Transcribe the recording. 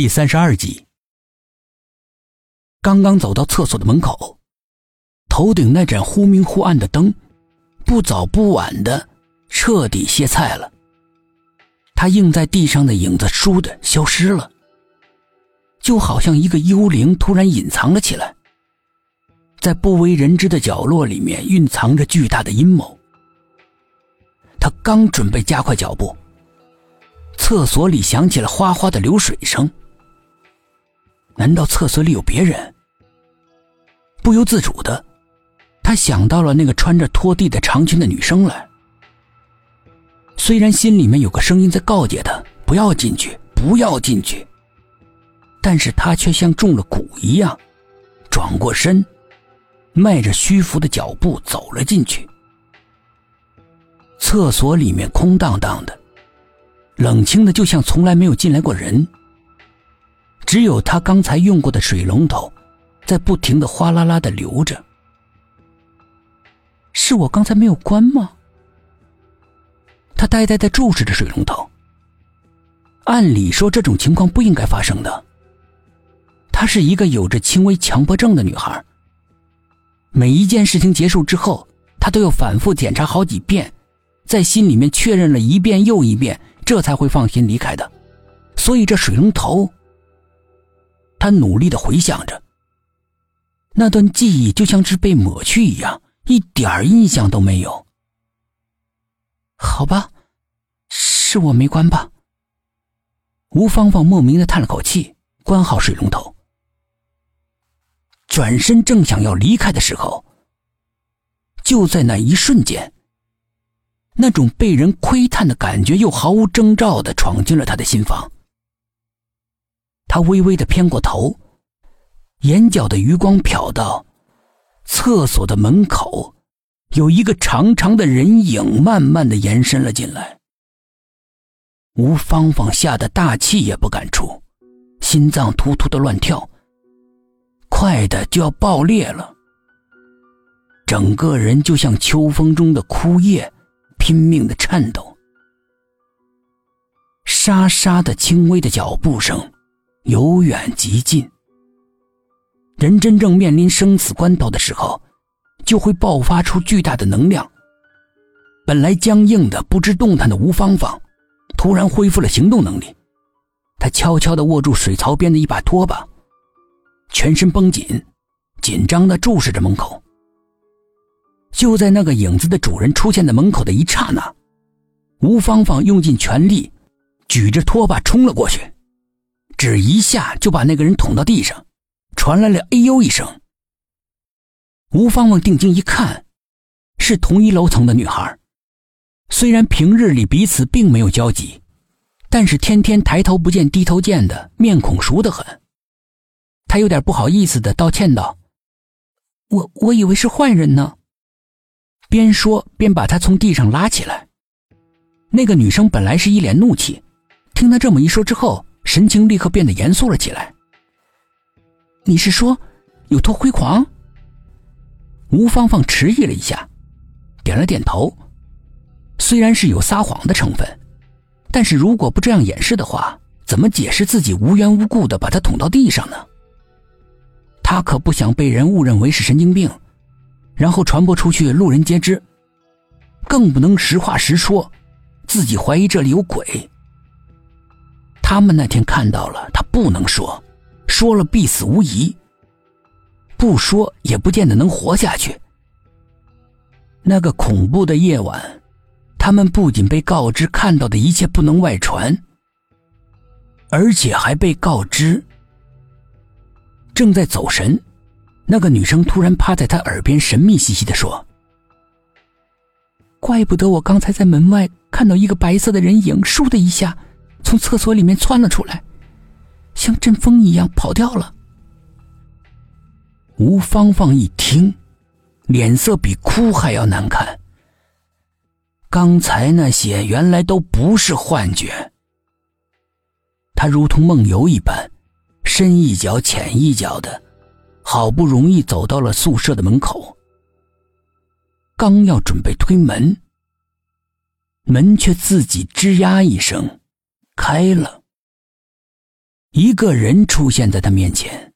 第三十二集。刚刚走到厕所的门口，头顶那盏忽明忽暗的灯，不早不晚的彻底歇菜了。他映在地上的影子倏地消失了，就好像一个幽灵突然隐藏了起来，在不为人知的角落里面蕴藏着巨大的阴谋。他刚准备加快脚步，厕所里响起了哗哗的流水声。难道厕所里有别人？不由自主的，他想到了那个穿着拖地的长裙的女生来。虽然心里面有个声音在告诫他不要进去，不要进去，但是他却像中了蛊一样，转过身，迈着虚浮的脚步走了进去。厕所里面空荡荡的，冷清的就像从来没有进来过人。只有他刚才用过的水龙头，在不停的哗啦啦的流着。是我刚才没有关吗？他呆呆的注视着水龙头。按理说这种情况不应该发生的。她是一个有着轻微强迫症的女孩。每一件事情结束之后，她都要反复检查好几遍，在心里面确认了一遍又一遍，这才会放心离开的。所以这水龙头。他努力的回想着，那段记忆就像是被抹去一样，一点印象都没有。好吧，是我没关吧。吴芳芳莫名的叹了口气，关好水龙头，转身正想要离开的时候，就在那一瞬间，那种被人窥探的感觉又毫无征兆的闯进了他的心房。他微微的偏过头，眼角的余光瞟到厕所的门口，有一个长长的人影慢慢的延伸了进来。吴芳芳吓得大气也不敢出，心脏突突的乱跳，快的就要爆裂了。整个人就像秋风中的枯叶，拼命的颤抖。沙沙的轻微的脚步声。由远及近，人真正面临生死关头的时候，就会爆发出巨大的能量。本来僵硬的、不知动弹的吴芳芳，突然恢复了行动能力。她悄悄地握住水槽边的一把拖把，全身绷紧，紧张地注视着门口。就在那个影子的主人出现在门口的一刹那，吴芳芳用尽全力，举着拖把冲了过去。只一下就把那个人捅到地上，传来了“哎呦”一声。吴芳芳定睛一看，是同一楼层的女孩。虽然平日里彼此并没有交集，但是天天抬头不见低头见的，面孔熟得很。他有点不好意思的道歉道：“我我以为是坏人呢。”边说边把她从地上拉起来。那个女生本来是一脸怒气，听他这么一说之后。神情立刻变得严肃了起来。你是说有偷窥狂？吴芳芳迟疑了一下，点了点头。虽然是有撒谎的成分，但是如果不这样掩饰的话，怎么解释自己无缘无故的把他捅到地上呢？他可不想被人误认为是神经病，然后传播出去，路人皆知。更不能实话实说，自己怀疑这里有鬼。他们那天看到了，他不能说，说了必死无疑。不说也不见得能活下去。那个恐怖的夜晚，他们不仅被告知看到的一切不能外传，而且还被告知，正在走神，那个女生突然趴在他耳边，神秘兮兮的说：“怪不得我刚才在门外看到一个白色的人影，倏的一下。”从厕所里面窜了出来，像阵风一样跑掉了。吴芳芳一听，脸色比哭还要难看。刚才那些原来都不是幻觉。他如同梦游一般，深一脚浅一脚的，好不容易走到了宿舍的门口。刚要准备推门，门却自己吱呀一声。开了。一个人出现在他面前。